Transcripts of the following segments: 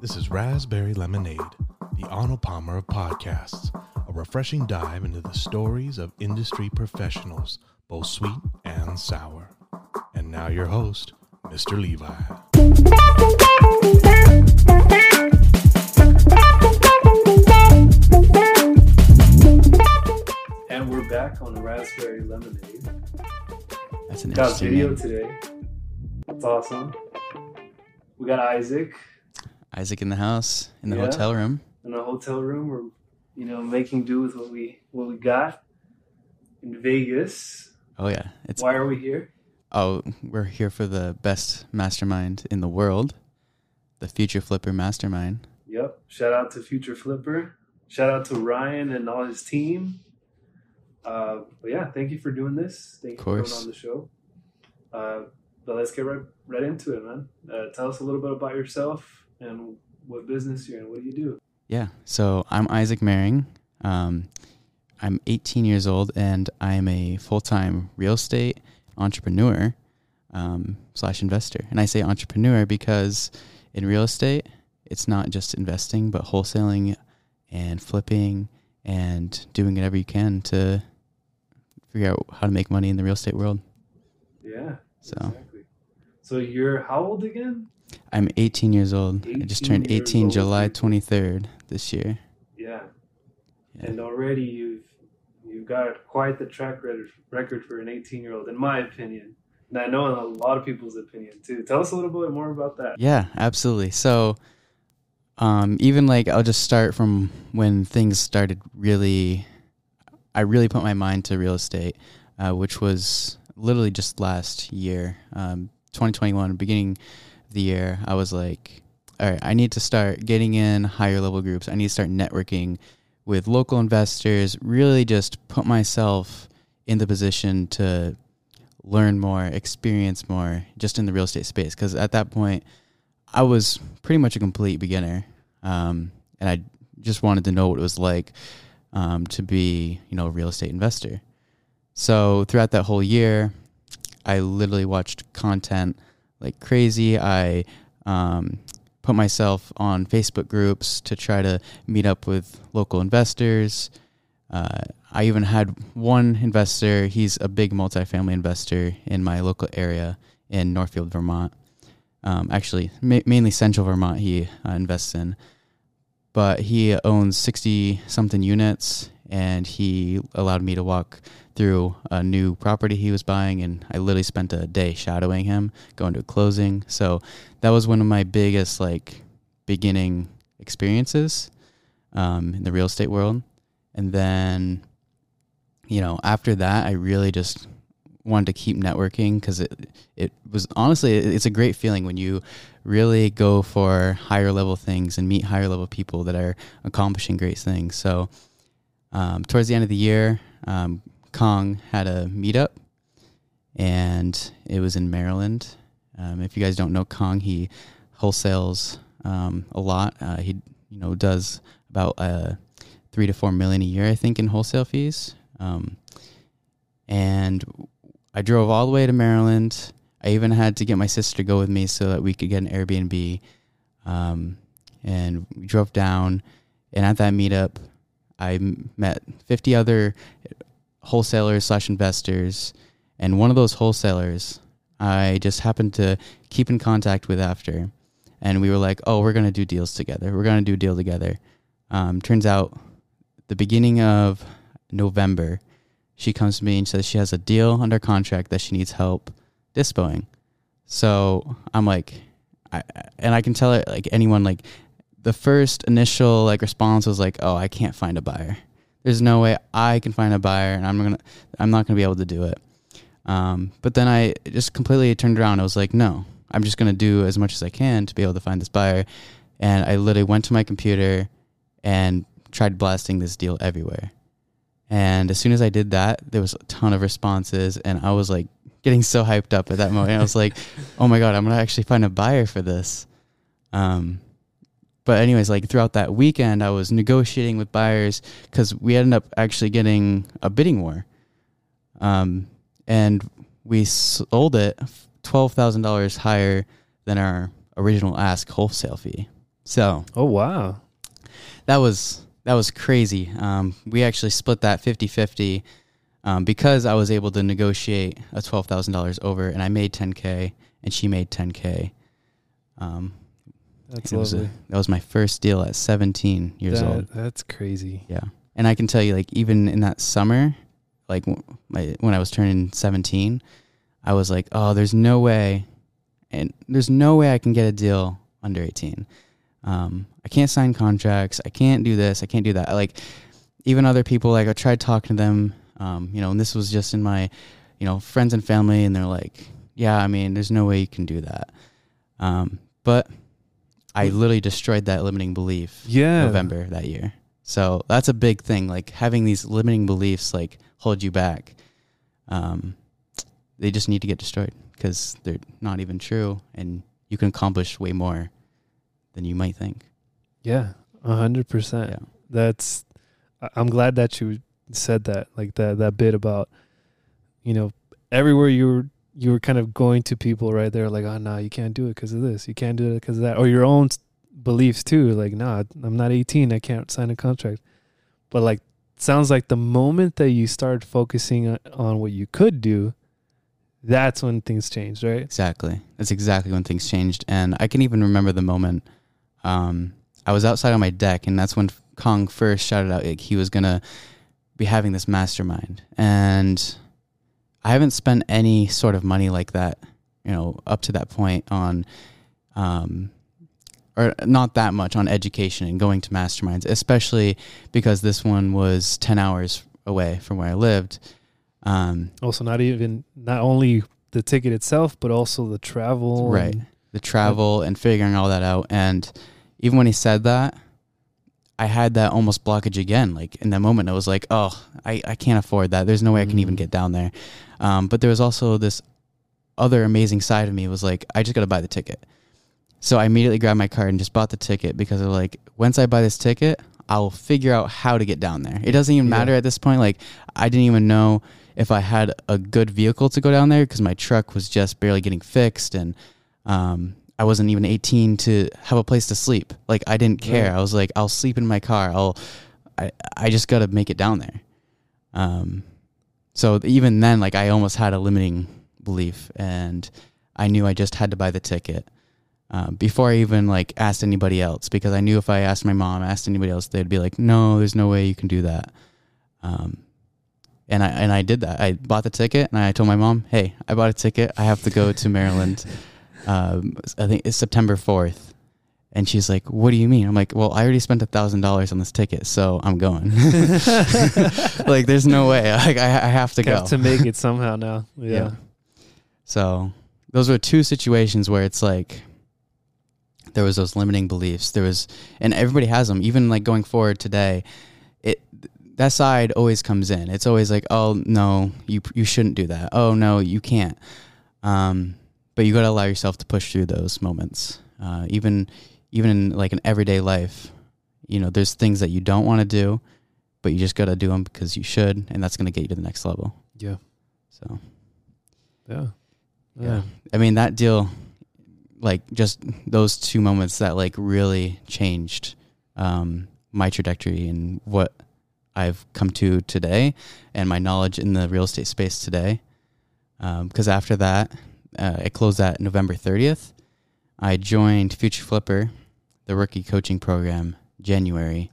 This is Raspberry Lemonade, the Arnold Palmer of podcasts, a refreshing dive into the stories of industry professionals, both sweet and sour. And now your host, Mr. Levi. And we're back on Raspberry Lemonade. That's an Got interesting video name. today. That's awesome. We got Izaac Izaac in the house in the Yeah. hotel room. in the hotel room. We're, you know, making do with what we what we got in Vegas. Oh yeah, it's Why are we here? oh we're here for the best mastermind in the world, the Future Flipper Mastermind. Yep. Shout out to Future Flipper. Shout out to Ryan and all his team. Uh, but yeah, thank you for doing this. Thank you Of for course. coming on the show. Uh, but let's get right right into it, man. Uh, tell us a little bit about yourself and what business you're in. What do you do? Yeah, so I'm Izaac Maring. Um, I'm 18 years old and I'm a full time real estate entrepreneur um, slash investor. And I say entrepreneur because in real estate, it's not just investing, but wholesaling and flipping and doing whatever you can to figure out how to make money in the real estate world. Yeah. So Exactly. So you're how old again? I'm 18 years old. I just turned 18. July 23rd this year. Yeah. Yeah. And already you've you've got quite the track record record for an 18 year old, in my opinion. And I know in a lot of people's opinion too. Tell us a little bit more about that. Yeah, absolutely. So, um, even like I'll just start from when things started really, I really put my mind to real estate, uh, which was literally just last year, um, 2021, beginning the year. I was like, all right, I need to start getting in higher level groups. I need to start networking with local investors, really just put myself in the position to learn more, experience more just in the real estate space. Because at that point, I was pretty much a complete beginner, um, and I just wanted to know what it was like um, to be, you know, a real estate investor. So throughout that whole year, I literally watched content like crazy. I um, put myself on Facebook groups to try to meet up with local investors. Uh, I even had one investor. He's a big multifamily investor in my local area in Northfield, Vermont. Um, actually, ma- mainly Central Vermont. He uh, invests in, but he owns sixty something units, and he allowed me to walk through a new property he was buying, and I literally spent a day shadowing him, going to a closing. So that was one of my biggest like beginning experiences um, in the real estate world. And then, you know, after that, I really just wanted to keep networking because it it was honestly it's a great feeling when you really go for higher level things and meet higher level people that are accomplishing great things. So, um, towards the end of the year, um, Kong had a meetup, and it was in Maryland. Um, if you guys don't know Kong, he wholesales um, a lot. Uh, he you know does about uh, three to four million a year, I think, in wholesale fees. Um, and I drove all the way to Maryland. I even had to get my sister to go with me so that we could get an Airbnb. Um, and we drove down, and at that meetup, I met 50 other wholesalers slash investors, and one of those wholesalers I just happened to keep in contact with after, and we were like, "Oh, we're gonna do deals together. We're gonna do a deal together." Um, turns out, the beginning of November, she comes to me and says she has a deal under contract that she needs help dispoing. So I'm like, I, and I can tell it like anyone like the first initial like response was like, oh, I can't find a buyer. There's no way I can find a buyer, and I'm gonna, I'm not gonna be able to do it. Um, but then I just completely turned around. I was like, no, I'm just gonna do as much as I can to be able to find this buyer. And I literally went to my computer and tried blasting this deal everywhere. And as soon as I did that, there was a ton of responses, and I was like getting so hyped up at that moment. I was like, "Oh my god, I'm gonna actually find a buyer for this." Um, but anyways, like throughout that weekend, I was negotiating with buyers because we ended up actually getting a bidding war, um, and we sold it twelve thousand dollars higher than our original ask wholesale fee. So Oh wow. that was that was crazy. Um, we actually split that 50-50 um, because I was able to negotiate a twelve thousand dollars over, and I made ten k, and she made ten k. Um, That's it was a- that was my first deal at seventeen years That- old. That's crazy. Yeah, and I can tell you, like even in that summer, like w- my, when I was turning seventeen, I was like, oh, there's no way, and there's no way I can get a deal under eighteen. Um, I can't sign contracts. I can't do this. I can't do that. Like even other people, like I tried talking to them, um, you know, and this was just in my, you know, friends and family, and they're like, yeah, I mean, there's no way you can do that. Um, but I literally destroyed that limiting belief. Yeah. November that year. So that's a big thing. Like having these limiting beliefs like hold you back. Um, they just need to get destroyed because they're not even true, and you can accomplish way more than you might think. Yeah. A hundred percent. Yeah. That's. I'm glad that you said that. Like that that bit about, you know, everywhere you you were kind of going to people right there like, oh no, you can't do it because of this. You can't do it because of that, or your own beliefs too. Like, nah, I'm not 18. I can't sign a contract. But like, sounds like the moment that you start focusing on, what you could do, that's when things changed, right? Exactly. That's exactly when things changed. And I can even remember the moment um, I was outside on my deck, and that's when Kong first shouted out like, he was to be having this mastermind. And I haven't spent any sort of money like that, you know, up to that point on, um, or not that much on education and going to masterminds, especially because this one was 10 hours away from where I lived. Um, Also, not even not only the ticket itself, but also the travel. Right. and- the travel and figuring all that out. And even when he said that, I had that almost blockage again. Like in that moment, I was like, oh, I, I can't afford that. There's no way I can even Mm. get down there. Um, but there was also this other amazing side of me was like, I just got to buy the ticket. So I immediately grabbed my card and just bought the ticket because I was like, once I buy this ticket, I'll figure out how to get down there. It doesn't even Yeah. matter at this point. Like, I didn't even know if I had a good vehicle to go down there because my truck was just barely getting fixed and um, I wasn't even 18 to have a place to sleep. Like I didn't care. Right. I was like, I'll sleep in my car. I'll, I, I just got to make it down there. Um, so even then, like I almost had a limiting belief, and I knew I just had to buy the ticket um, before I even like asked anybody else because I knew if I asked my mom, asked anybody else, they'd be like, "No, there's no way you can do that." Um, and I and I did that. I bought the ticket, and I told my mom, "Hey, I bought a ticket. I have to go to Maryland. um, I think it's September fourth." And she's like, "What do you mean?" I'm like, "Well, I already spent a thousand dollars on this ticket, so I'm going. like, there's no way. Like, I, I have to go." have to make it somehow now. Yeah. Yeah. So those were two situations where it's like there was those limiting beliefs. There was, and everybody has them. Even like going forward today, it that side always comes in. It's always like, oh no, you you shouldn't do that. Oh no, you can't. Um, but you got to allow yourself to push through those moments. Uh, even even in like an everyday life, you know, there's things that you don't want to do, but you just got to do them because you should, and that's going to get you to the next level. Yeah. So. Yeah. yeah. I mean that deal, like just those two moments that like really changed um, my trajectory and what I've come to today, and my knowledge in the real estate space today. Because after that, uh, I closed that November thirtieth. I joined Future Flipper, the rookie coaching program, January.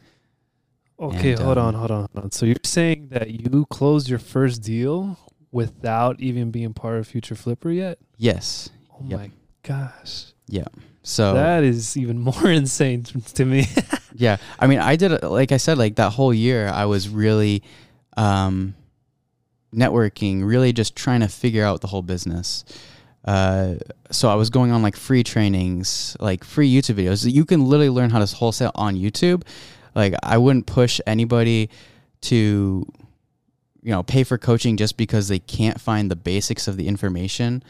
Okay, And, hold um, on, hold on, hold on. So you're saying that you closed your first deal without even being part of Future Flipper yet? Yes. Oh Yep. my gosh. Yeah. So That is even more insane to me. Yeah, I mean, I did like I said, like that whole year, I was really um, networking, really just trying to figure out the whole business. Uh, so I was going on like free trainings, like free YouTube videos. You can literally learn how to wholesale on YouTube. Like I wouldn't push anybody to, you know, pay for coaching just because they can't find the basics of the information.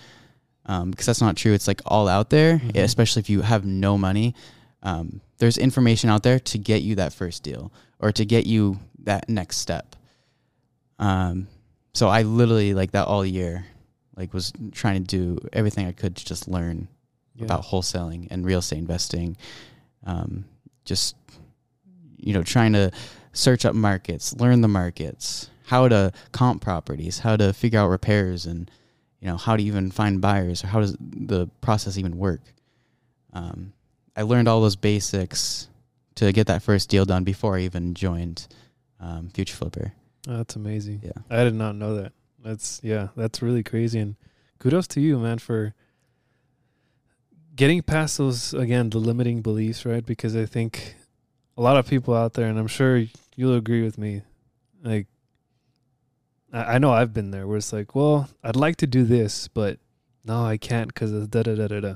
Um, because that's not true. It's like all out there, Mhm. especially if you have no money. Um, there's information out there to get you that first deal or to get you that next step. Um, so I literally like that all year, like was trying to do everything I could to just learn Yeah. about wholesaling and real estate investing. um, just you know trying to search up markets, learn the markets, how to comp properties, how to figure out repairs, and you know how to even find buyers or how does the process even work. Um, I learned all those basics to get that first deal done before I even joined um, Future Flipper. Oh, that's amazing. Yeah. I did not know that. That's yeah, that's really crazy and kudos to you, man, for getting past those again, the limiting beliefs, right? Because I think a lot of people out there and I'm sure you'll agree with me, like I, I know I've been there where it's like, well, I'd like to do this, but no, I can't because of da da da da da.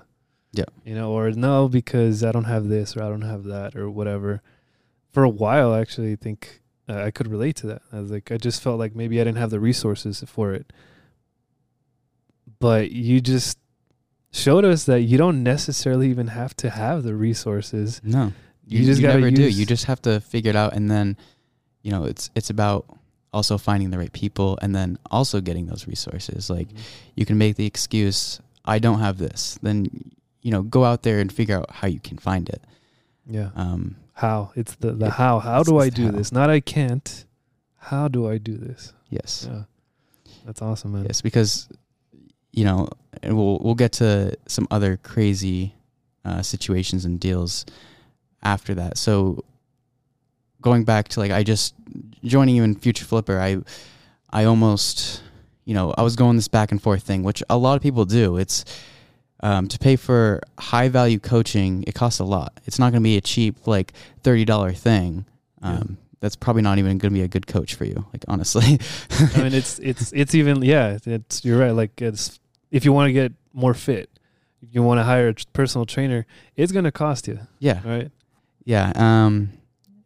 Yeah. You know, or no, because I don't have this or I don't have that or whatever. For a while, I actually think uh, I could relate to that. I was like, I just felt like maybe I didn't have the resources for it. But you just showed us that you don't necessarily even have to have the resources. No, You just gotta never do. You just have to figure it out, and then you know it's it's about also finding the right people, and then also getting those resources. Like you can make the excuse, "I don't have this," then you know go out there and figure out how you can find it. Yeah. Um, How? It's the the It- how. How do I do how. this? Not I can't. How do I do this? yes, Yeah. That's awesome, man. yes, because you know, and we'll we'll get to some other crazy uh, situations and deals after that. So going back to like I just joining you in Future Flipper, I I almost you know I was going this back and forth thing, which a lot of people do. It's um, to pay for high value coaching, it costs a lot. It's not going to be a cheap like thirty dollar thing. Yeah. Um, That's probably not even going to be a good coach for you. Like honestly, I mean, it's it's it's even yeah. It's you're right. Like it's if you want to get more fit, if you want to hire a personal trainer, it's gonna cost you, yeah. right? Yeah. Um,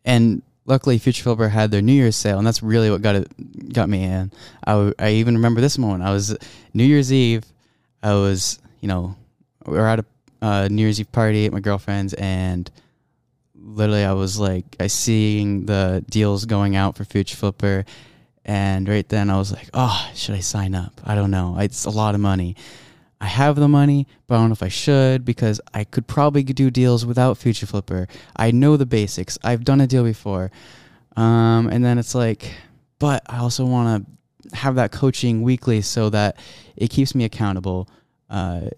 and luckily, Future Flipper had their New Year's sale, and that's really what got it got me in. I, w- I even remember this moment. I was New Year's Eve. I was you know we were at a uh, New Year's Eve party at my girlfriend's, and literally I was like I seeing the deals going out for Future Flipper. And right then I was like, oh, should I sign up? I don't know. It's a lot of money. I have the money, but I don't know if I should because I could probably do deals without Future Flipper. I know the basics. I've done a deal before. Um, and then it's like, but I also want to have that coaching weekly so that it keeps me accountable. Uh,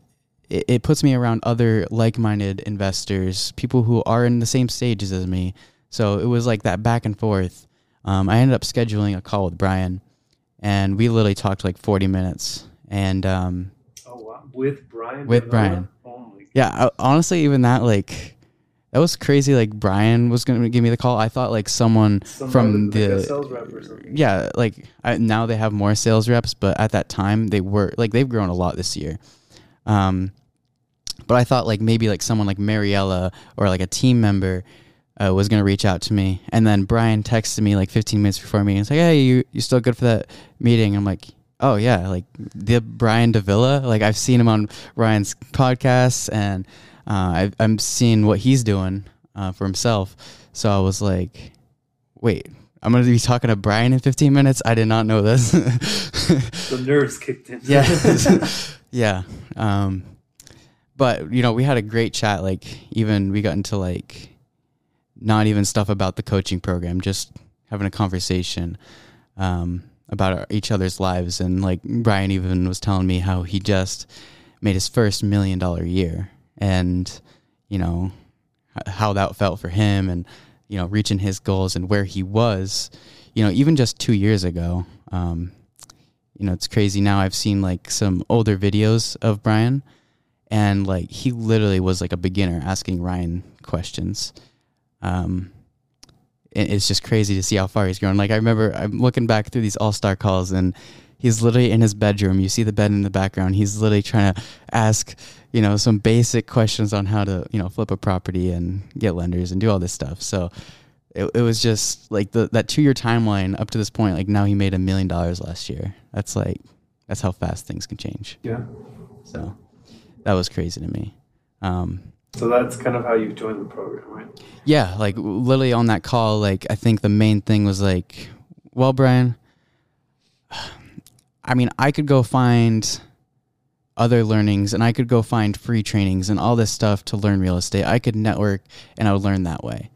it, it puts me around other like minded investors, people who are in the same stages as me. So it was like that back and forth. Um, I ended up scheduling a call with Brian, and we literally talked like 40 minutes. And um, Oh wow, with Brian. With Brian. Oh yeah, I, honestly, even that like that was crazy. Like Brian was gonna give me the call. I thought like someone from the sales rep or something. yeah, like I, now they have more sales reps, but at that time they were like they've grown a lot this year. Um, but I thought like maybe like someone like Mariella or like a team member uh, was gonna reach out to me, and then Brian texted me like 15 minutes before me and it's like, hey, you you still good for that meeting? I'm like. Oh yeah, like the Brian Davila. Like I've seen him on Ryan's podcasts, and uh, I, I'm seeing what he's doing uh, for himself. So I was like, wait, I'm gonna be talking to Brian in 15 minutes. I did not know this. The nerves kicked in. yeah, yeah. Um, but you know, we had a great chat. Like, even we got into like not even stuff about the coaching program, just having a conversation um, about our, each other's lives. And like Brian even was telling me how he just made his first million dollar year, and you know how that felt for him, and you know reaching his goals and where he was. You know, even just two years ago. Um, you know, it's crazy now. I've seen like some older videos of Brian, and like he literally was like a beginner asking Ryan questions. Um, and it's just crazy to see how far he's grown. Like I remember, I'm looking back through these All Star calls, and he's literally in his bedroom. You see the bed in the background. He's literally trying to ask, you know, some basic questions on how to, you know, flip a property and get lenders and do all this stuff. So it, it was just like the that two year timeline up to this point. Like now he made a million dollars last year. That's like that's how fast things can change. Yeah. So that was crazy to me. Um, So that's kind of how you joined the program, right? yeah, like literally on that call, like I think the main thing was like, well, Brian, I mean, I could go find other learnings and I could go find free trainings and all this stuff to learn real estate. I could network and I would learn that way.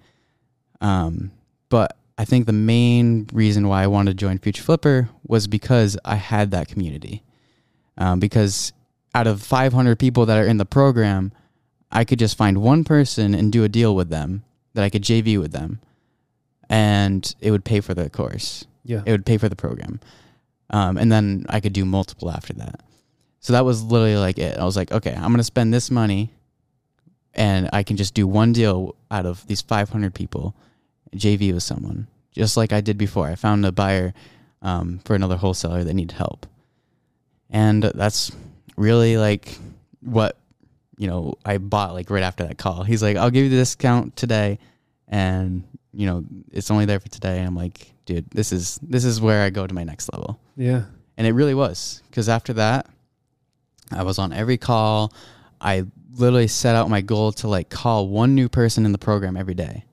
Um, but I think the main reason why I wanted to join Future Flipper was because I had that community. Um, because out of 500 people that are in the program, I could just find one person and do a deal with them that I could JV with them, and it would pay for the course. Yeah. It would pay for the program, um, and then I could do multiple after that. So that was literally like it. I was like, okay, I'm gonna spend this money, and I can just do one deal out of these 500 people, JV with someone, just like I did before. I found a buyer um, for another wholesaler that needed help, and that's really like what you know I bought like right after that call. He's like, "I'll give you the discount today," and you know it's only there for today. And I'm like, dude, this is this is where I go to my next level, Yeah. and it really was because after that, I was on every call. I literally set out my goal to like call one new person in the program every day,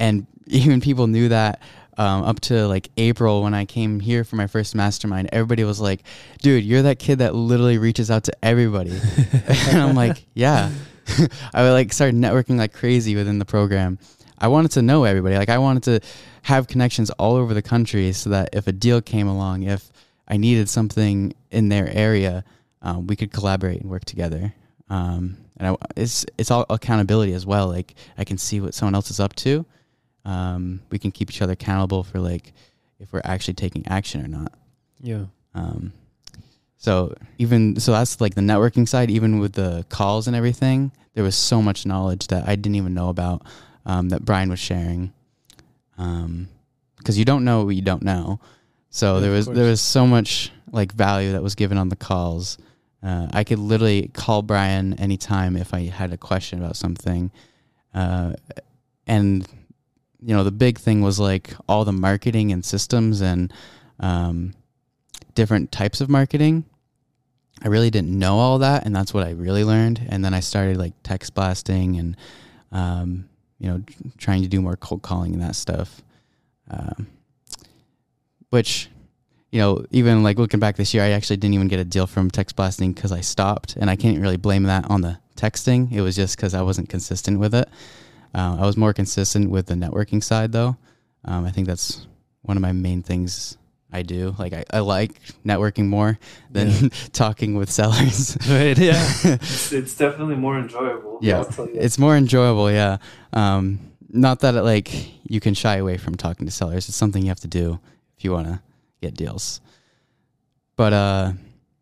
and even people knew that um, up to like April when I came here for my first mastermind, everybody was like, dude, you're that kid that literally reaches out to everybody. and I'm like, yeah. I would like start networking like crazy within the program. I wanted to know everybody. Like I wanted to have connections all over the country so that if a deal came along, if I needed something in their area, um, we could collaborate and work together. Um, and I, it's it's all accountability as well. Like I can see what someone else is up to. Um, we can keep each other accountable for like if we're actually taking action or not. Yeah. Um, so even so, that's like the networking side. Even with the calls and everything, there was so much knowledge that I didn't even know about um, that Brian was sharing. Um, because you don't know what you don't know. So Yeah, there was there was so much like value that was given on the calls. Uh, I could literally call Brian anytime if I had a question about something, uh, and you know the big thing was like all the marketing and systems and um, different types of marketing. I really didn't know all that, and that's what I really learned. And then I started like text blasting and um, you know trying to do more cold calling and that stuff. Um, which you know, even like looking back this year, I actually didn't even get a deal from text blasting because I stopped, and I can't really blame that on the texting. It was just because I wasn't consistent with it. Uh, I was more consistent with the networking side, though. Um, I think that's one of my main things I do. Like I, I like networking more than talking with sellers. Right. Yeah. It's, it's definitely more enjoyable. Yeah, I'll tell you it's more enjoyable. Yeah. Um, not that it, like you can shy away from talking to sellers. It's something you have to do if you want to get deals. But uh,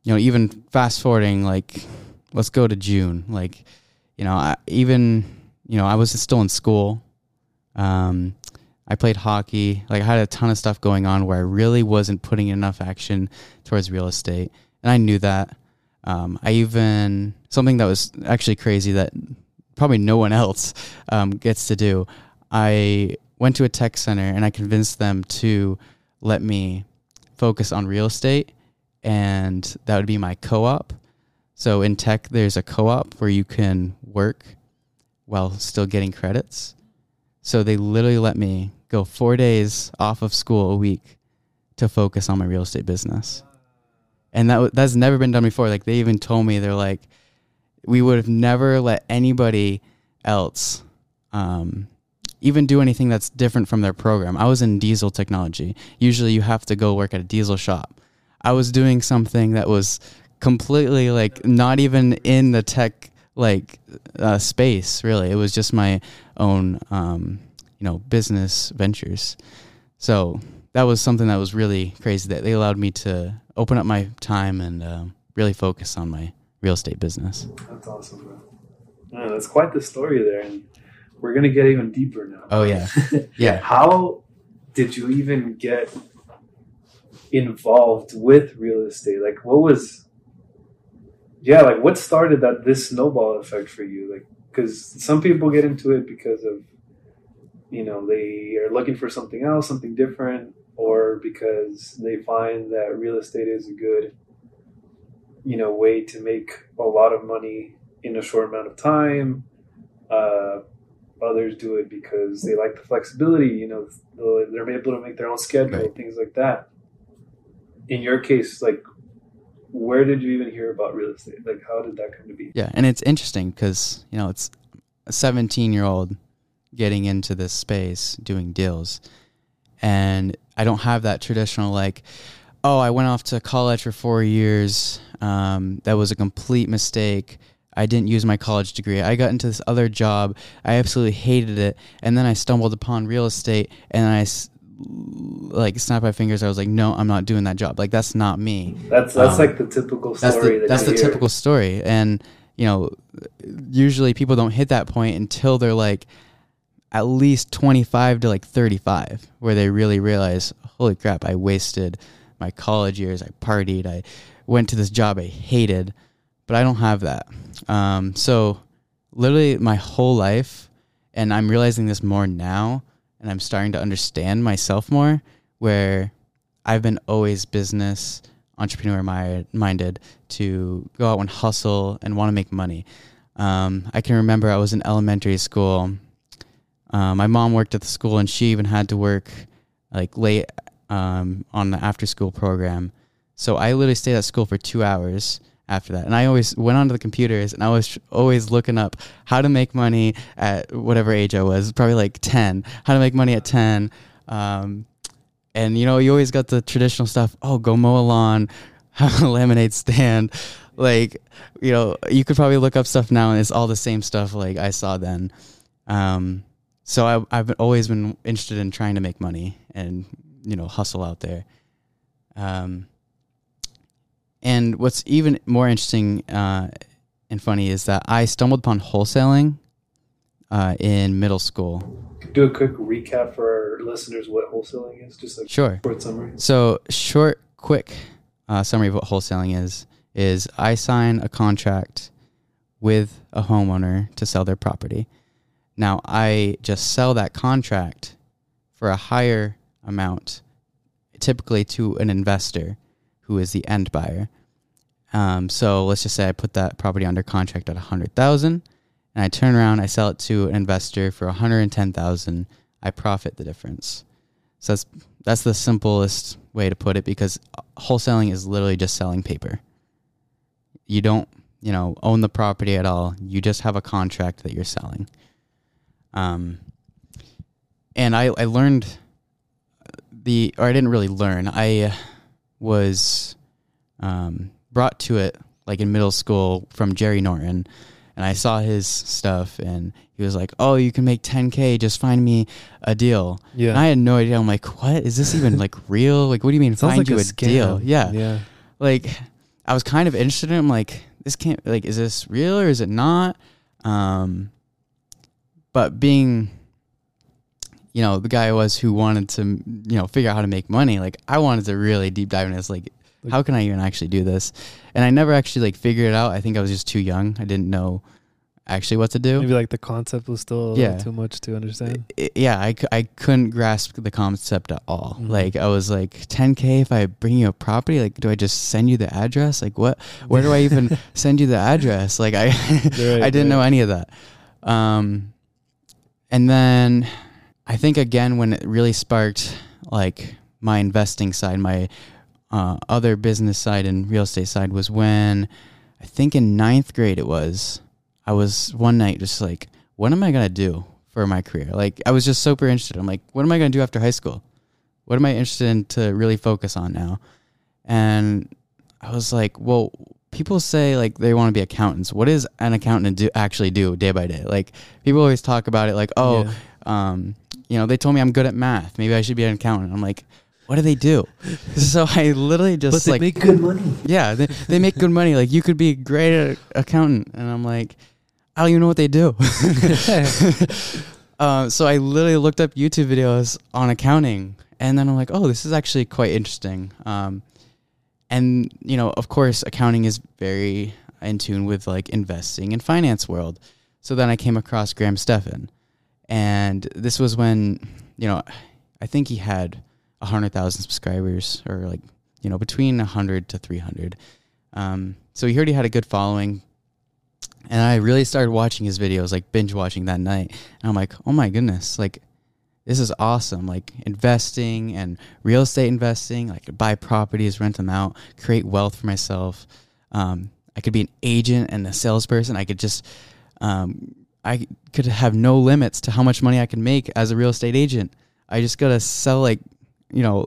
you know, even fast forwarding, like, let's go to June. Like, you know, I, even you know, I was still in school. Um, I played hockey. Like, I had a ton of stuff going on where I really wasn't putting enough action towards real estate, and I knew that. Um, I even something that was actually crazy that probably no one else um, gets to do. I went to a tech center and I convinced them to let me focus on real estate, and that would be my co-op. So in tech, there's a co-op where you can work while still getting credits. So they literally let me go four days off of school a week to focus on my real estate business. And that that's never been done before. Like they even told me they're like, we would have never let anybody else um, even do anything that's different from their program. I was in diesel technology. Usually you have to go work at a diesel shop. I was doing something that was completely like not even in the tech like uh, space really. It was just my own um, you know business ventures. So that was something that was really crazy that they allowed me to open up my time and um, really focus on my real estate business. That's awesome, bro. Yeah, that's quite the story there, and we're gonna get even deeper now. Oh yeah, yeah. How did you even get involved with real estate? Like, what was, yeah, like what started that this snowball effect for you? Like, because some people get into it because of, you know, they are looking for something else, something different, or because they find that real estate is a good, you know, way to make a lot of money in a short amount of time. Uh, others do it because they like the flexibility. You know, they're able to make their own schedule, Right. things like that. In your case, like, where did you even hear about real estate? Like, how did that come to be? Yeah, and it's interesting because you know it's a 17 year old getting into this space doing deals, and I don't have that traditional like, oh, I went off to college for four years. Um, that was a complete mistake. I didn't use my college degree. I got into this other job. I absolutely hated it, and then I stumbled upon real estate, and I like snap my fingers. I was like, no, I'm not doing that job. Like that's not me. That's that's Um, like the typical story. That's the that that's the hear. typical story, and you know, usually people don't hit that point until they're like at least 25 to like 35, where they really realize, holy crap, I wasted my college years. I partied. I went to this job I hated, but I don't have that. Um, so literally my whole life, and I'm realizing this more now, and I'm starting to understand myself more, where I've been always business entrepreneur mi- minded to go out and hustle and want to make money. Um, I can remember I was in elementary school. Uh, my mom worked at the school, and she even had to work like late um, on the after school program. So I literally stayed at school for two hours after that, and I always went onto the computers, and I was always looking up how to make money at whatever age I was, probably like ten. How to make money at ten. Um, and you know, you always got the traditional stuff. Oh, go mow a lawn, have a lemonade stand. Like, you know, you could probably look up stuff now, and it's all the same stuff like I saw then. Um, so I, I've always been interested in trying to make money and you know hustle out there. Um, and what's even more interesting uh, and funny is that I stumbled upon wholesaling uh, in middle school. Do a quick recap for our listeners what wholesaling is, just like Sure. short summary. So, short, quick uh, summary of what wholesaling is is I sign a contract with a homeowner to sell their property. Now, I just sell that contract for a higher amount, typically to an investor who is the end buyer. Um, so let's just say I put that property under contract at a hundred thousand, and I turn around, I sell it to an investor for a hundred and ten thousand. I profit the difference. So that's that's the simplest way to put it because wholesaling is literally just selling paper. You don't, you know, own the property at all. You just have a contract that you're selling. Um, and I I learned the or I didn't really learn. I was um, brought to it like in middle school from Jerry Norton, and I saw his stuff, and he was like, "Oh, you can make 10k. Just find me a deal." Yeah. And I had no idea. I'm like, "What is this even like real? Like, what do you mean Sounds find like you a a, deal?" Yeah, Yeah. like I was kind of interested in. it. I'm like, this can't like, is this real or is it not? Um, but being, you know, the guy I was who wanted to, you know, figure out how to make money. Like, I wanted to really deep dive into this. Like, Like- how can I even actually do this? And I never actually like figured it out. I think I was just too young. I didn't know actually what to do. Maybe like the concept was still Yeah. too much to understand. Yeah, I, I couldn't grasp the concept at all. Mhm. Like I was like 10k if I bring you a property, like do I just send you the address? Like what where do I even send you the address? Like I Right, I didn't know any of that. Um and then I think again when it really sparked like my investing side, my uh, other business side and real estate side was when I think in ninth grade it was. I was one night just like, what am I gonna do for my career? Like I was just super interested. I'm like, what am I gonna do after high school? What am I interested in to really focus on now? And I was like, well, people say like they want to be accountants. What is an accountant do actually do day by day? Like people always talk about it like, oh, Yeah. um, you know, they told me I'm good at math. Maybe I should be an accountant. I'm like, what do they do? so I literally just but they like make Good money. yeah, they, they make good money. Like you could be a great accountant, and I'm like, I don't even know what they do. uh, so I literally looked up YouTube videos on accounting, and then I'm like, oh, this is actually quite interesting. Um, and you know, of course, accounting is very in tune with like investing and finance world. So then I came across Graham Stephan, and this was when you know, I think he had a hundred thousand subscribers, or like you know, between a hundred to three hundred. Um, so he already had a good following, and I really started watching his videos, like binge watching that night. And I'm like, oh my goodness, like this is awesome. Like investing and real estate investing. Could buy properties, rent them out, create wealth for myself. Um, I could be an agent and a salesperson. I could just, um, I could have no limits to how much money I can make as a real estate agent. I just gotta sell like, you know,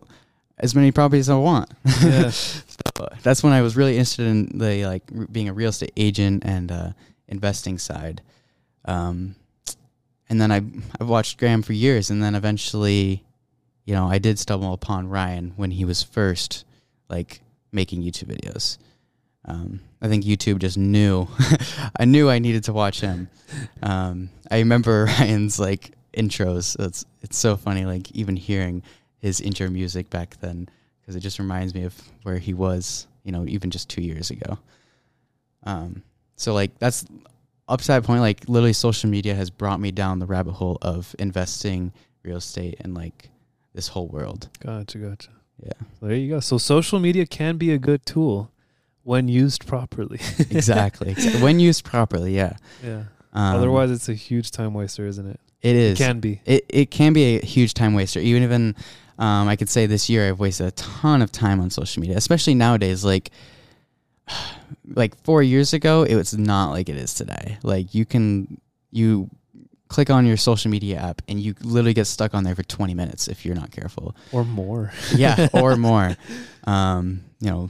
as many properties as I want. Yeah. so that's when I was really interested in the like being a real estate agent and uh, investing side. Um, and then I I've watched Graham for years, and then eventually, you know, I did stumble upon Ryan when he was first like making YouTube videos. Um, I think YouTube just knew. I knew I needed to watch him. Um, I remember Ryan's like intros. It's it's so funny, like even hearing his intro music back then, because it just reminds me of where he was, you know, even just two years ago. Um, so like that's upside point. Like literally, social media has brought me down the rabbit hole of investing, real estate, and like this whole world. Gotcha, gotcha. Yeah. There you go. So social media can be a good tool when used properly. Exactly. Exa- when used properly, yeah. yeah. Um, Otherwise, it's a huge time waster, isn't it? it It is. can be. it it can be a huge time waster. Even even um, I could say this year I've wasted a ton of time on social media, especially nowadays. Like like four years ago, it was not like it is today. Like you can you click on your social media app and you literally get stuck on there for 20 minutes if you're not careful. Or more. Yeah, or more. Um, you know,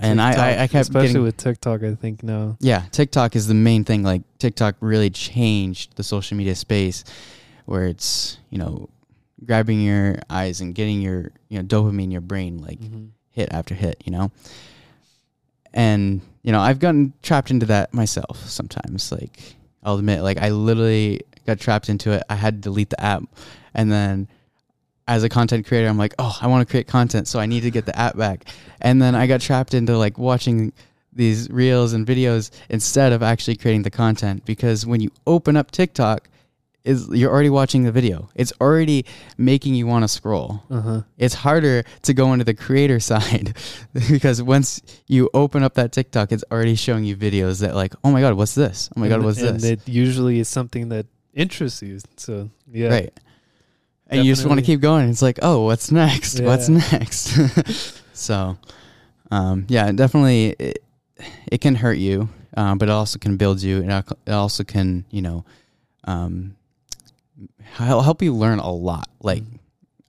and I, I, I kept especially getting, with TikTok. I think now. yeah, TikTok is the main thing. Like TikTok really changed the social media space where it's, you know, grabbing your eyes and getting your, you know, dopamine in your brain like Mhm. hit after hit, you know? And, you know, I've gotten trapped into that myself sometimes. Like, I'll admit, like, I literally got trapped into it. I had to delete the app. And then as a content creator, I'm like, oh, I want to create content. So I need to get the app back. And then I got trapped into like watching these reels and videos instead of actually creating the content because when you open up TikTok, is you're already watching the video. It's already making you want to scroll Uh-huh. it's harder to go into the creator side because once you open up that TikTok, it's already showing you videos that like, oh my god, what's this? Oh my god, And- what's and this? And it usually is something that interests you. So yeah. Right. And you just want to keep going. It's like, oh, what's next? What's next? so, um, yeah, definitely, it, it can hurt you, um, but it also can build you, and it also can, you know, um, hel- help you learn a lot. Like, Mhm.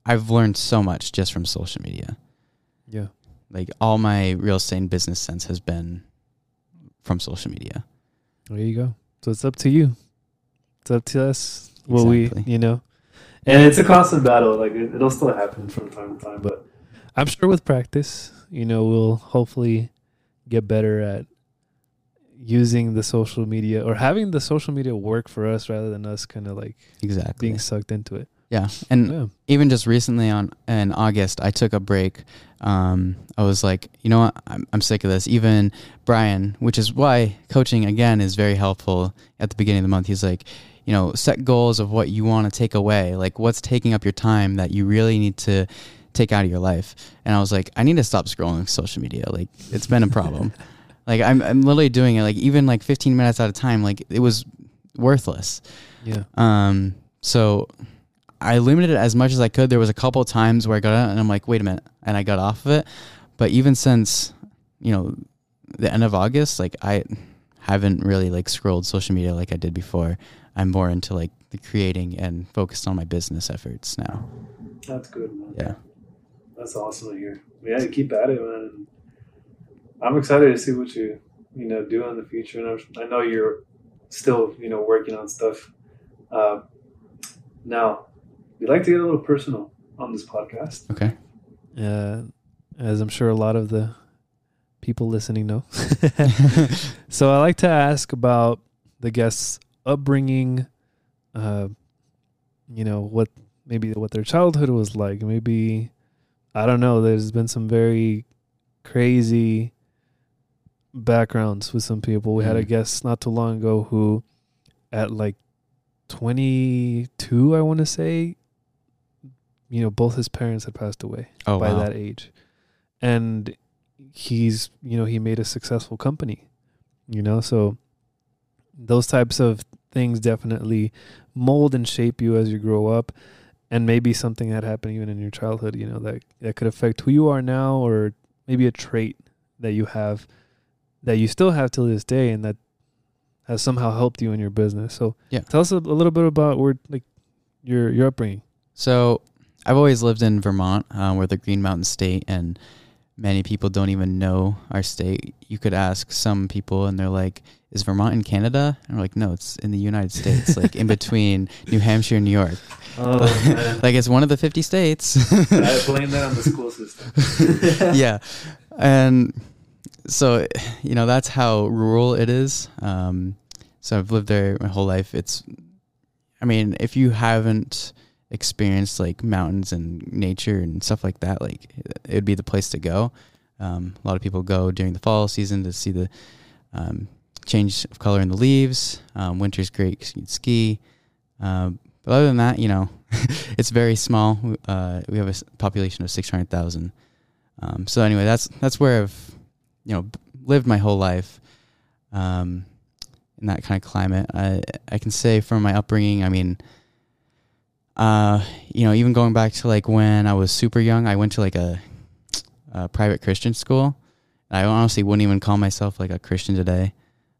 I've learned so much just from social media. Yeah. like all my real estate and business sense has been from social media. There you go. So it's up to you. It's up to us. What we, you know, And it's a constant battle. Like it, it'll still happen from time to time, but I'm sure with practice, you know, we'll hopefully get better at using the social media or having the social media work for us rather than us kind of like Exactly. being sucked into it. yeah. And Yeah. even just recently on in August, I took a break. Um, I was like, you know what, I'm, I'm sick of this. Even Brian, which is why coaching again is very helpful at the beginning of the month. He's like, you know, set goals of what you want to take away, like what's taking up your time that you really need to take out of your life. And I was like, I need to stop scrolling social media. Like it's been a problem. like I'm, I'm literally doing it. Like even like 15 minutes at a time. Like it was worthless. Yeah. Um, so I limited it as much as I could. There was a couple of times where I got out and I'm like, wait a minute, and I got off of it. But even since, you know, the end of August, like I haven't really like scrolled social media like I did before. I'm more into like the creating and focused on my business efforts now. that's good, man. Yeah. That's awesome to hear. Yeah, you keep at it, man. I'm excited to see what you you know do in the future, and I'm, I know you're still you know working on stuff. Uh, now, we like to get a little personal on this podcast. Okay. Uh, as I'm sure a lot of the people listening know. so I like to ask about the guests' upbringing, uh, you know, what maybe what their childhood was like. Maybe I don't know. There's been some very crazy backgrounds with some people. We had a Mm. guest not too long ago who, at like 22, I want to say, you know, both his parents had passed away Oh by wow. that age. And he's, you know, he made a successful company, you know, so those types of things definitely mold and shape you as you grow up and maybe something that happened even in your childhood you know that that could affect who you are now or maybe a trait that you have that you still have till this day and that has somehow helped you in your business so Yeah. tell us a, a little bit about where like your your upbringing So I've always lived in Vermont. Um, we're the Green Mountain State, and many people don't even know our state. You could ask some people, and they're like, "Is Vermont in Canada?" And we're like, "No, it's in the United States, like in between New Hampshire and New York. Oh like it's one of the fifty states." I blame that on the school system. yeah, and so you know that's how rural it is. Um, so I've lived there my whole life. It's, I mean, if you haven't experienced like mountains and nature and stuff like that, like it would be the place to go. Um, a lot of people go during the fall season to see the um, change of color in the leaves. Um, winter's great 'cause you can ski. Um, but other than that, you know, it's very small. Uh, we have a population of six hundred thousand. Um, so anyway, that's that's where I've you know lived my whole life um, in that kind of climate. I I can say from my upbringing, I mean, uh, you know, even going back to like when I was super young, I went to like a, a private Christian school. I honestly wouldn't even call myself like a Christian today.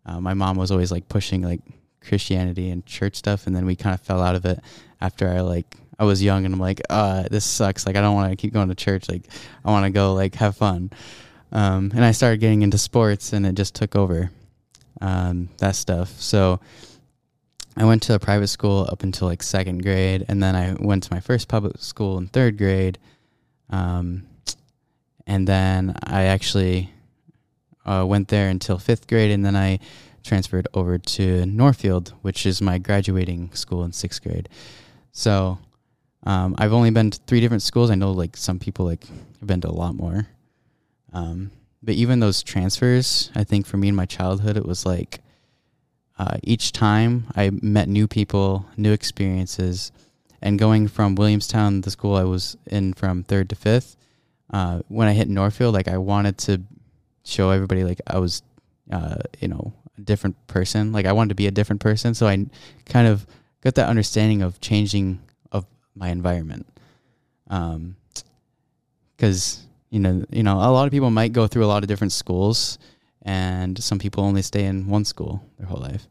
Uh, my mom was always like pushing like Christianity and church stuff, and then we kind of fell out of it after I like I was young and I'm like, uh, this sucks. Like I don't want to keep going to church. Like I want to go like have fun. Um, and I started getting into sports, and it just took over um, that stuff. So I went to a private school up until like second grade, and then I went to my first public school in third grade. Um, and then I actually uh, went there until fifth grade, and then I transferred over to Northfield, which is my graduating school in sixth grade. So um, I've only been to three different schools. I know like some people like have been to a lot more. Um, but even those transfers, I think for me in my childhood, it was like uh, each time I met new people, new experiences, and going from Williamstown, the school I was in from third to fifth, uh, when I hit Northfield, like I wanted to show everybody like I was, uh, you know, a different person. Like I wanted to be a different person, so I kind of got that understanding of changing of my environment. Um, because you know, you know, a lot of people might go through a lot of different schools, and some people only stay in one school their whole life.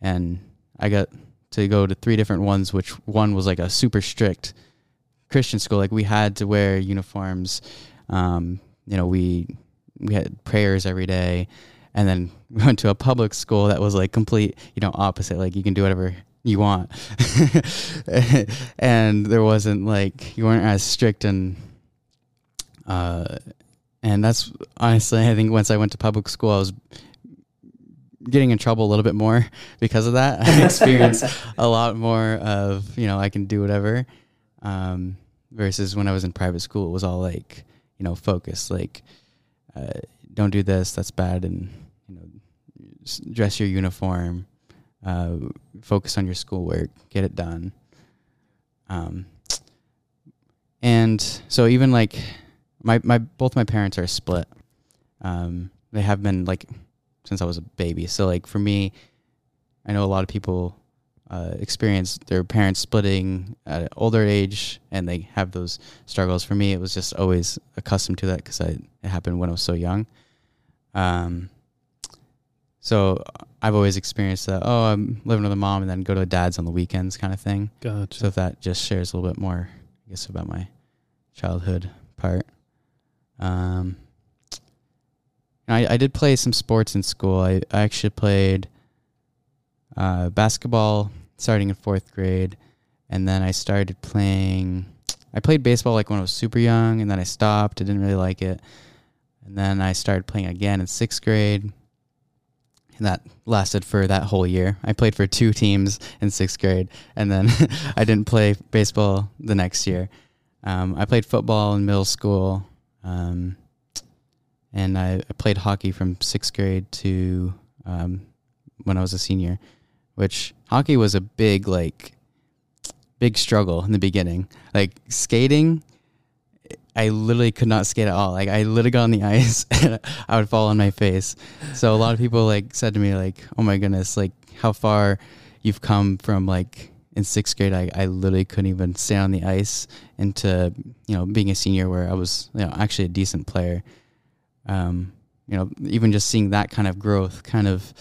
And I got to go to three different ones, which one was like a super strict Christian school. Like we had to wear uniforms. Um, you know, we we had prayers every day, and then we went to a public school that was like complete, you know, opposite. Like you can do whatever you want, and there wasn't like you weren't as strict and uh, and that's honestly, I think once I went to public school, I was getting in trouble a little bit more because of that. I experienced a lot more of, you know, I can do whatever. Um, versus when I was in private school, it was all like, you know, focused, like, uh, don't do this, that's bad. And, you know, dress your uniform, uh, focus on your schoolwork, get it done. Um, and so even like my my both my parents are split. Um, they have been like since I was a baby. So like for me, I know a lot of people uh, experience their parents splitting at an older age, and they have those struggles. For me, it was just always accustomed to that because I it happened when I was so young. Um, so I've always experienced that. Oh, I'm living with a mom, and then go to a dad's on the weekends, kind of thing. Gotcha. So if that just shares a little bit more, I guess, about my childhood part. Um, I I did play some sports in school. I, I actually played uh, basketball starting in fourth grade, and then I started playing. I played baseball like when I was super young, and then I stopped. I didn't really like it, and then I started playing again in sixth grade. And that lasted for that whole year. I played for two teams in sixth grade, and then I didn't play baseball the next year. Um, I played football in middle school, um, and I, I played hockey from sixth grade to um, when I was a senior. Which hockey was a big like big struggle in the beginning. Like skating, I literally could not skate at all. Like I literally got on the ice and I would fall on my face. So a lot of people like said to me like, "Oh my goodness, like how far you've come from like in sixth grade, I, I literally couldn't even stand on the ice into, you know, being a senior where I was, you know, actually a decent player. Um, you know, even just seeing that kind of growth kind of,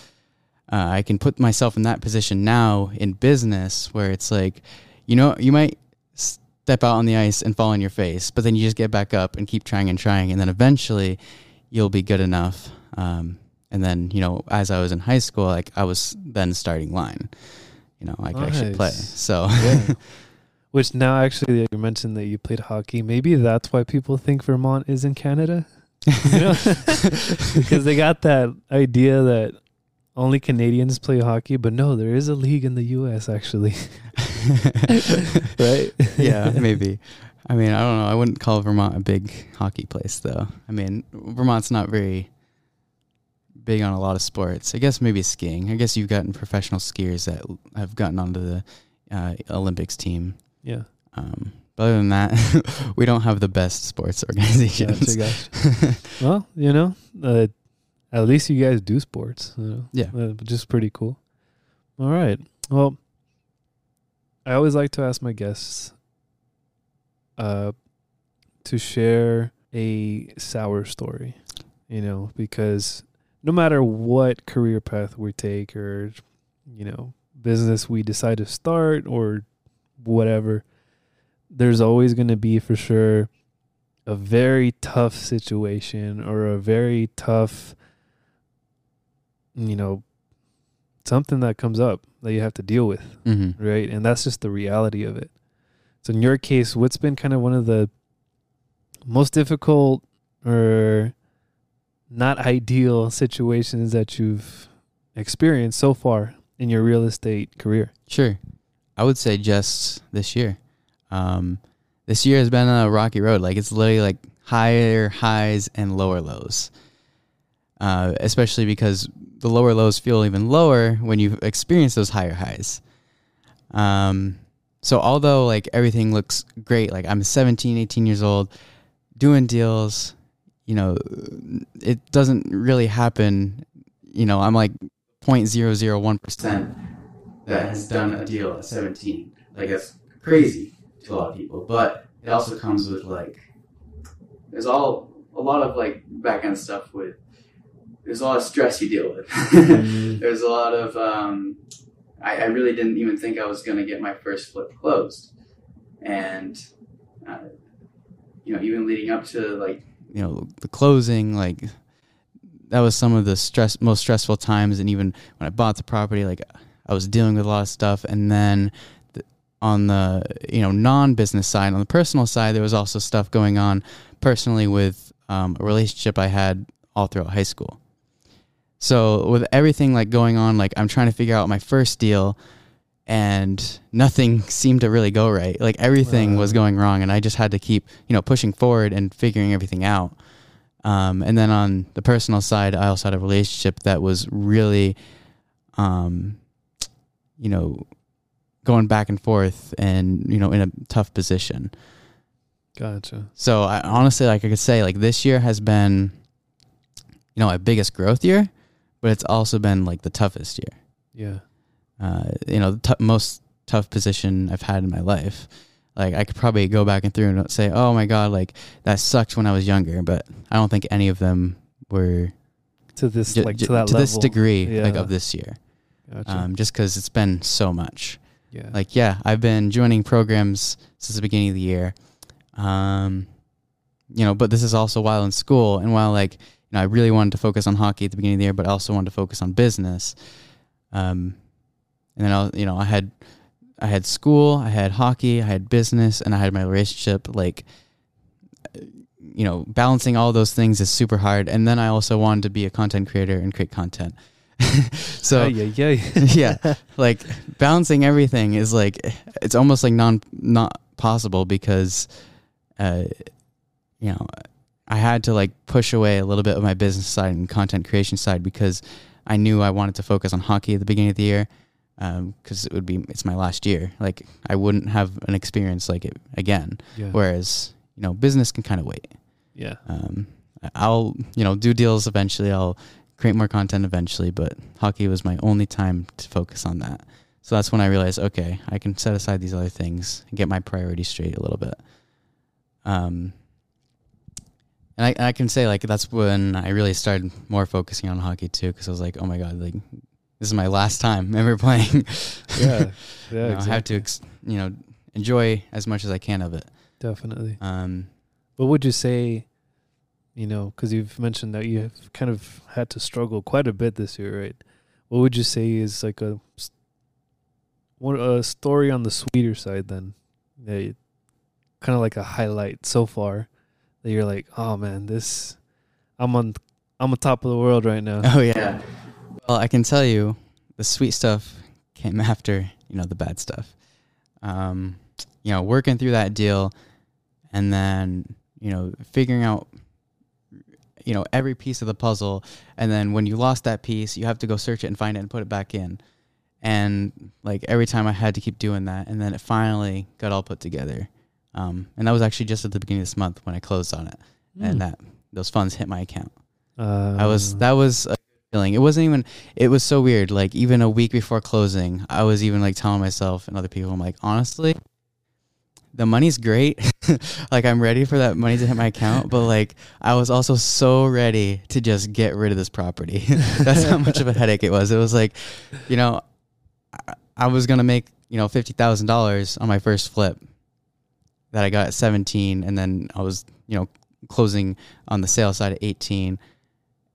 uh, I can put myself in that position now in business where it's like, you know, you might step out on the ice and fall on your face, but then you just get back up and keep trying and trying. And then eventually you'll be good enough. Um, and then, you know, as I was in high school, like I was then starting line, you know, I could actually play. So, Yeah. Which now actually you mentioned that you played hockey. Maybe that's why people think Vermont is in Canada. You know? because they got that idea that only Canadians play hockey, but no, there is a league in the US actually. right? yeah, maybe. I mean, I don't know. I wouldn't call Vermont a big hockey place, though. I mean, Vermont's not very big on a lot of sports. I guess maybe skiing. I guess you've gotten professional skiers that have gotten onto the uh, Olympics team. Yeah. Um, but other than that, we don't have the best sports organizations. Gotcha, gotcha. well, you know, uh, at least you guys do sports. You know? Yeah. uh, which is pretty cool. All right. Well, I always like to ask my guests uh, to share a sour story, you know, because no matter what career path we take or, you know, business we decide to start or whatever, there's always going to be for sure a very tough situation or a very tough, you know, something that comes up that you have to deal with hmm right? And that's just the reality of it. So in your case, what's been kind of one of the most difficult or not ideal situations that you've experienced so far in your real estate career? Sure. I would say just this year. Um, this year has been a rocky road. Like it's literally like higher highs and lower lows. Uh, especially because the lower lows feel even lower when you experience those higher highs. Um, so although like everything looks great, like I'm 17, 18 years old, doing deals, you know, it doesn't really happen. You know, I'm like 0.001% that has done a deal at 17. Like that's crazy to a lot of people, but it also comes with like there's all a lot of like back end stuff with there's a lot of stress you deal with. there's a lot of um, I, I really didn't even think I was gonna get my first flip closed, and uh, you know even leading up to like you know the closing like that was some of the stress most stressful times. And even when I bought the property like I was dealing with a lot of stuff. And then the, on the you know non-business side on the personal side there was also stuff going on personally with um, a relationship I had all throughout high school. So with everything like going on like I'm trying to figure out my first deal and nothing seemed to really go right like everything was going wrong and I just had to keep you know pushing forward and figuring everything out um, and then on the personal side, I also had a relationship that was really, um, you know, going back and forth and, you know, in a tough position. Gotcha. So I honestly, like I could say, like this year has been, you know, my biggest growth year, but it's also been like the toughest year. Yeah. Uh, you know, the tou- most tough position I've had in my life. Like I could probably go back and through and say, "Oh my god, like that sucked when I was younger," but I don't think any of them were To this Ju- like to that to this degree like of this year Gotcha. um, just because it's been so much yeah. like yeah i've been joining programs since the beginning of the year um, you know but this is also while in school and while like you know i really wanted to focus on hockey at the beginning of the year but I also wanted to focus on business um, and then i you know i had i had school i had hockey i had business and i had my relationship like you know balancing all those things is super hard. And then i also wanted to be a content creator and create content. So yeah, yeah, yeah like balancing everything is like it's almost like non not possible because uh you know i had to like push away a little bit of my business side and content creation side because i knew i wanted to focus on hockey at the beginning of the year because it would be it's my last year like i wouldn't have an experience like it again yeah. whereas you know business can kind of wait yeah. um, I'll you know do deals eventually. I'll create more content eventually, but hockey was my only time to focus on that. So that's when I realized, okay, I can set aside these other things and get my priorities straight a little bit. Um, and I, and I can say like that's when I really started more focusing on hockey too, because I was like, oh my god, like this is my last time ever playing. Yeah, yeah, You know, I have to, ex- you know, enjoy as much as I can of it. definitely. Um, What would you say? You know, because you've mentioned that you have kind of had to struggle quite a bit this year, right? What would you say is like a s- what a story on the sweeter side then? Yeah, kind of like a highlight so far that you're like, oh man, this I'm on I'm on top of the world right now. oh yeah. Well, I can tell you, the sweet stuff came after you know the bad stuff. Um, you know, working through that deal, and then you know figuring out you know every piece of the puzzle, and then when you lost that piece, you have to go search it and find it and put it back in. And like every time I had to keep doing that, and then it finally got all put together. Um, and that was actually just at the beginning of this month when I closed on it, and that those funds hit my account. uh, I was that was a feeling. It wasn't even. It was so weird. Like even a week before closing, I was even like telling myself and other people, I'm like, honestly, the money's great. like I'm ready for that money to hit my account, but like I was also so ready to just get rid of this property. That's how much of a headache it was. It was like, you know, I, I was gonna make you know fifty thousand dollars on my first flip that I got at seventeen, and then I was you know closing on the sale side at eighteen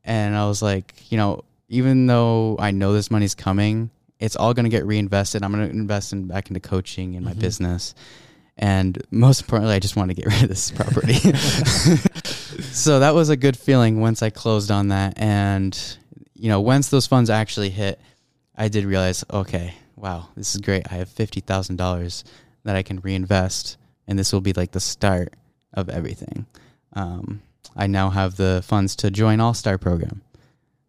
and I was like, you know, even though I know this money's coming, it's all going to get reinvested. I'm going to invest in back into coaching and my Mhm. business. And most importantly, I just want to get rid of this property. so that was a good feeling once I closed on that. And, you know, once those funds actually hit, I did realize, okay, wow, this is great. I have $50,000 that I can reinvest. And this will be like the start of everything. Um, I now have the funds to join All Star program.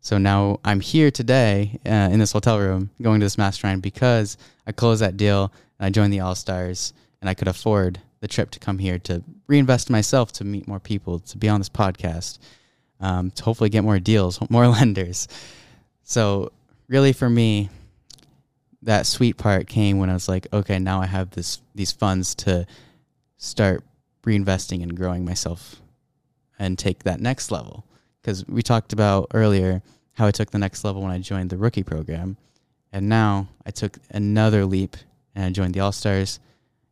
So now I'm here today uh, in this hotel room going to this mastermind because I closed that deal and I joined the All Stars and I could afford the trip to come here to reinvest in myself, to meet more people, to be on this podcast, um, to hopefully get more deals, more lenders. So really for me, that sweet part came when I was like, okay, now I have this these funds to start reinvesting and growing myself and take that next level. Because we talked about earlier how I took the next level when I joined the rookie program. And now I took another leap and I joined the All Stars.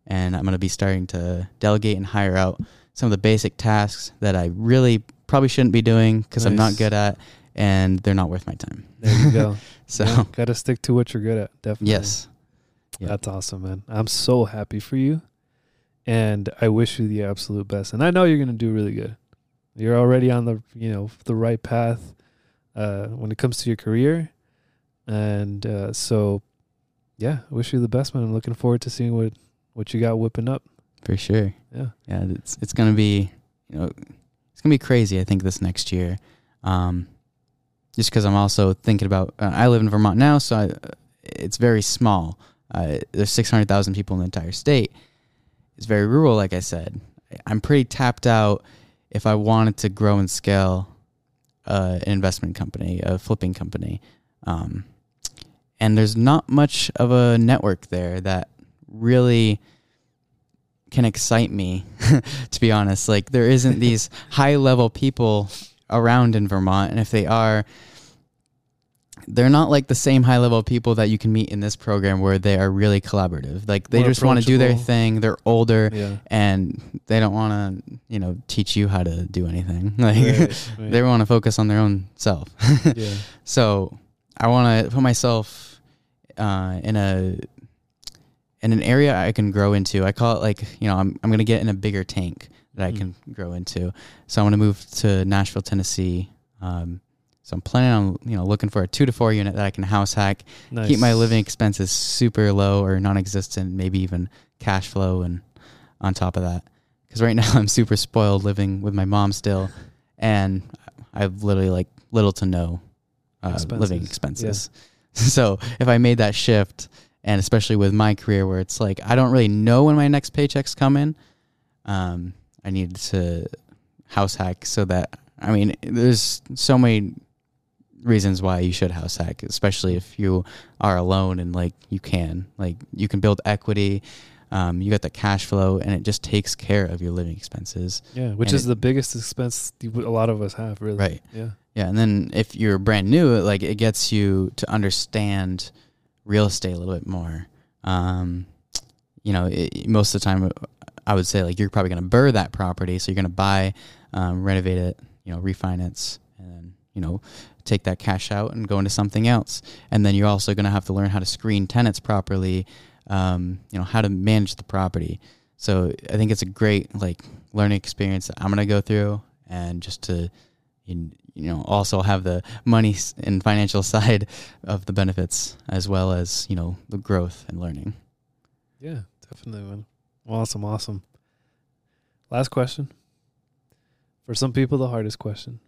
And I'm going to be starting to delegate and hire out some of the basic tasks that I really probably shouldn't be doing because I'm not good at and they're not worth my time. There you go. So, Yeah, gotta stick to what you're good at. Definitely. yes. Yeah. That's awesome, man. I'm so happy for you. And I wish you the absolute best. And I know you're gonna do really good. You're already on the you know, the right path uh when it comes to your career. And uh so yeah, I wish you the best, man. I'm looking forward to seeing what what you got whipping up. For sure. Yeah. Yeah, it's it's gonna be you know it's gonna be crazy. I think this next year, um, just because I'm also thinking about. Uh, I live in Vermont now, so I, it's very small. Uh, there's six hundred thousand people in the entire state. It's very rural, like I said. I'm pretty tapped out. If I wanted to grow and scale uh, an investment company, a flipping company, um, and there's not much of a network there that really can excite me to be honest. Like there isn't these high level people around in Vermont and if they are they're not like the same high level people that you can meet in this program where they are really collaborative like they More just want to do their thing they're older Yeah. and they don't want to you know teach you how to do anything like Right, right. they want to focus on their own self yeah. so I want to put myself uh, in a in an area I can grow into. I call it like you know I'm I'm gonna get in a bigger tank that I Mm. can grow into. So I want to move to Nashville, Tennessee. Um, so I'm planning on you know looking for a two to four unit that I can house hack, Nice. keep my living expenses super low or non-existent, maybe even cash flow and on top of that. Because right now I'm super spoiled living with my mom still, and I've literally like little to no uh, living Expenses. expenses. so if I made that shift, and especially with my career where it's like I don't really know when my next paychecks come in, um, I need to house hack so that I mean there's so many reasons why you should house hack, especially if you are alone and like you can, like you can build equity. Um, you got the cash flow, and it just takes care of your living expenses. Yeah, which And is it- the biggest expense a lot of us have, really. Right. Yeah. Yeah, and then if you're brand new, like it gets you to understand real estate a little bit more. Um, you know, it, most of the time, I would say like you're probably going to burr that property, so you're going to buy, um, renovate it, you know, refinance, and then you know take that cash out and go into something else. And then you're also going to have to learn how to screen tenants properly. Um, you know how to manage the property. So I think it's a great like learning experience that I'm going to go through, and just to you know also have the money and financial side of the benefits as well as you know the growth and learning Yeah, definitely, man. Awesome, awesome. Last question. For some people, the hardest question.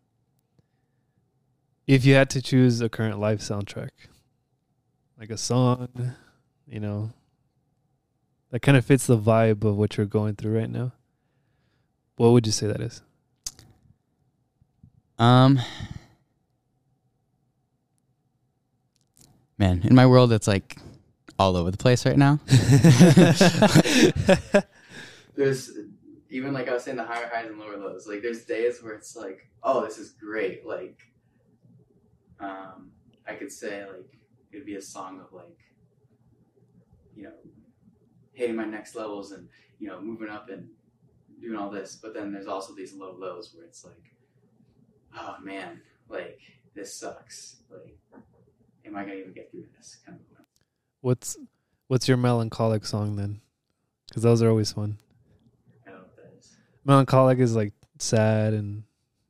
If you had to choose a current life soundtrack, like a song, you know, that kind of fits the vibe of what you're going through right now, what would you say that is? um man in my world it's like all over the place right now there's even like I was saying the higher highs and lower lows. Like there's days where it's like, oh, this is great. Like, um, I could say like it'd be a song of like, you know, hitting my next levels and you know moving up and doing all this. But then there's also these low lows where it's like, oh man, like this sucks. Like, am I gonna even get through this? Kind of. What's what's your melancholic song then? Because those are always fun. I don't know what that is. Melancholic is like sad and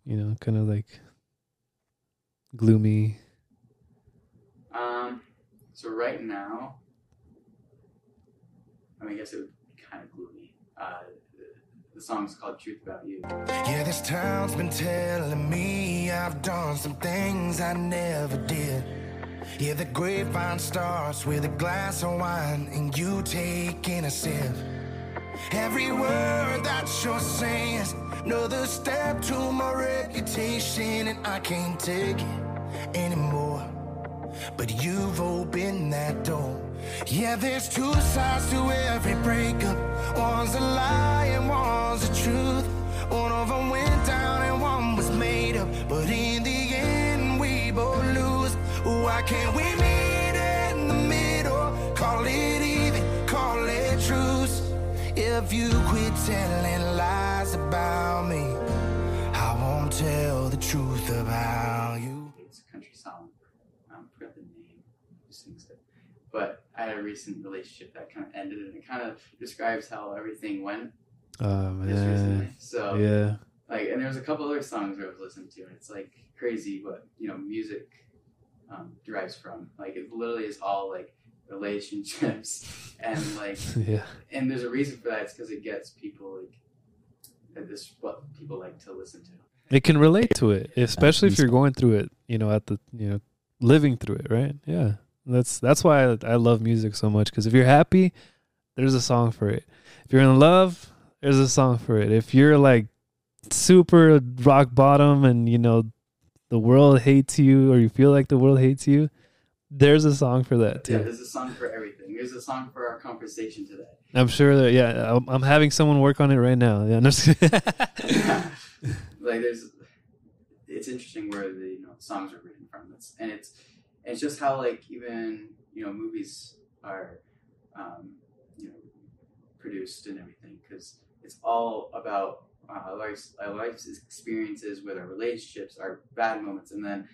you know, kind of like gloomy. Um, so right now, I mean, I guess it would be kind of gloomy. Uh, the, the song's called "Truth About You." Yeah, this town's been telling me I've done some things I never did. Yeah, the grapevine starts with a glass of wine and you taking a sip. Every word that you're saying is another step to my reputation, and I can't take it anymore. But you've opened that door. Yeah, there's two sides to every breakup. One's a lie and one's the truth. One of them went down and one was made up. But in the end, we both lose. Why can't we meet If you quit telling lies about me, I won't tell the truth about you. It's a country song. Um, I forgot the name. Who sings it? But I had a recent relationship that kind of ended, and it kind of describes how everything went Oh just recently. man. So Yeah. like and there's a couple other songs where I was listening to and it's like crazy what you know music um, derives from like it literally is all like relationships and like Yeah. and there's a reason for that it's because it gets people like and this what people like to listen to It can relate to it, especially if you're going through it, you know, at the, you know, living through it, right? Yeah. That's that's why I, I love music so much cuz if you're happy, there's a song for it. If you're in love, there's a song for it. If you're like super rock bottom and you know the world hates you or you feel like the world hates you, there's a song for that too. yeah there's a song for everything there's a song for our conversation today I'm sure that yeah, I'm, I'm having someone work on it right now. Yeah, like there's it's interesting where the you know songs are written from it's and it's it's just how like even you know movies are um, you know produced and everything because it's all about uh, our life's, our life's experiences with our relationships our bad moments and then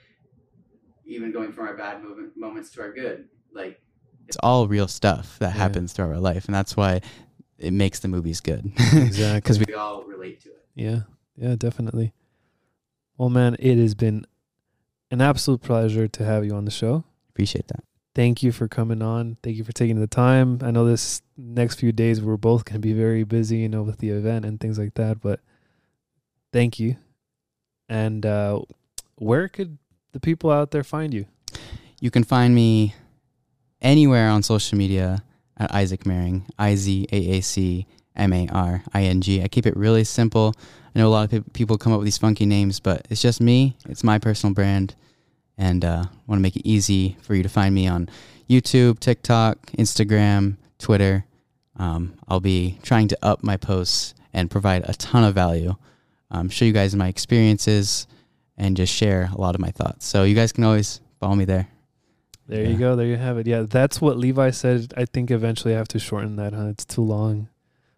even going from our bad moment, moments to our good like it's all real stuff that Yeah. happens throughout our life and that's why it makes the movies good Exactly. because we all relate to it Yeah, yeah, definitely. Well, man, it has been an absolute pleasure to have you on the show. appreciate that Thank you for coming on. Thank you for taking the time. I know this next few days we're both going to be very busy, you know, with the event and things like that, but thank you. And uh where could the people out there find you? You can find me anywhere on social media at Izaac Maring, I Z A A C M A R I N G. I keep it really simple. I know a lot of pe- people come up with these funky names, but it's just me. It's my personal brand, and uh, want to make it easy for you to find me on YouTube, TikTok, Instagram, Twitter. Um, I'll be trying to up my posts and provide a ton of value, um, show you guys my experiences, and just share a lot of my thoughts. So you guys can always follow me there. There Yeah. you go. There you have it. Yeah, that's what Levi said. I think eventually I have to shorten that. Huh? It's too long.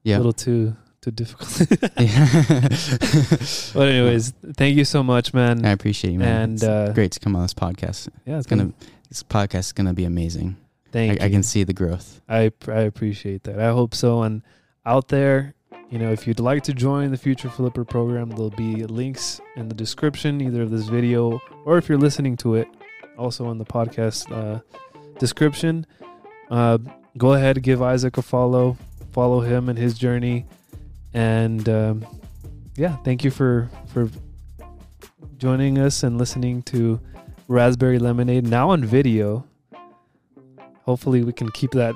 Yeah. A little too too difficult. Yeah. but anyways, thank you so much, man. I appreciate you, man. And uh, great to come on this podcast. yeah, It's gonna this podcast is gonna be amazing. Thank I, you. I can see the growth. I I appreciate that. I hope so. And out there, you know, if you'd like to join the Future Flipper program, there'll be links in the description, either of this video or if you're listening to it, also in the podcast uh, description. Uh, go ahead, give Izaac a follow, follow him and his journey, and um, yeah, thank you for for joining us and listening to Raspberry Lemonade now on video. Hopefully, we can keep that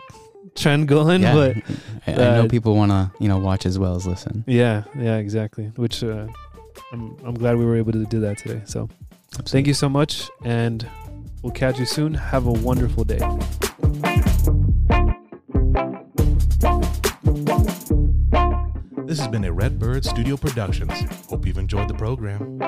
trend going. Yeah. But I, I know uh, people want to you know watch as well as listen. Yeah, yeah, exactly. Which uh, I'm I'm glad we were able to do that today. So Absolutely. thank you so much, and we'll catch you soon. Have a wonderful day. This has been a Redbird Studio Productions. Hope you've enjoyed the program.